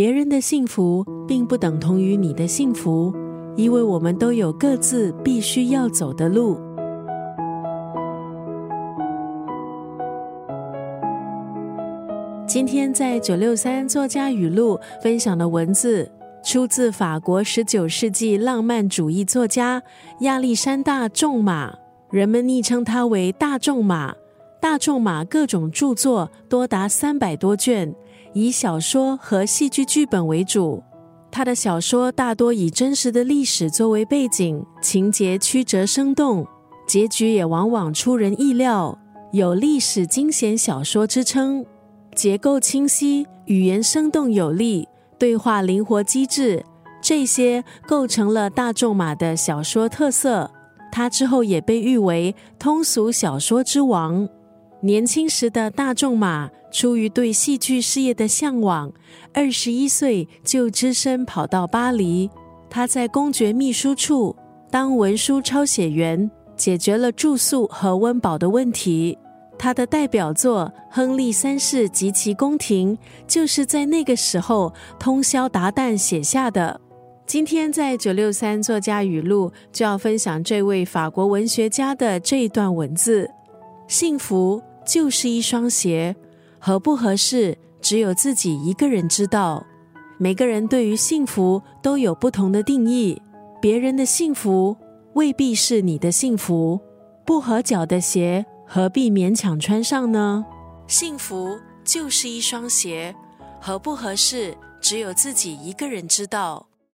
别人的幸福并不等同于你的幸福，因为我们都有各自必须要走的路。今天在九六三作家语录分享的文字，出自法国十九世纪浪漫主义作家亚历山大·仲马，人们昵称他为“大仲马”。大仲马各种著作多达三百多卷，以小说和戏剧剧本为主。他的小说大多以真实的历史作为背景，情节曲折生动，结局也往往出人意料，有历史惊险小说之称。结构清晰，语言生动有力，对话灵活机智，这些构成了大仲马的小说特色。他之后也被誉为通俗小说之王。年轻时的大仲马出于对戏剧事业的向往，二十一岁就只身跑到巴黎。他在公爵秘书处当文书抄写员，解决了住宿和温饱的问题。他的代表作《亨利三世及其宫廷》就是在那个时候通宵达旦写下的。今天在九六三作家语录就要分享这位法国文学家的这一段文字：幸福就是一双鞋，合不合适只有自己一个人知道。每个人对于幸福都有不同的定义，别人的幸福未必是你的幸福。不合脚的鞋。何必勉强穿上呢？幸福就是一双鞋，合不合适，只有自己一个人知道。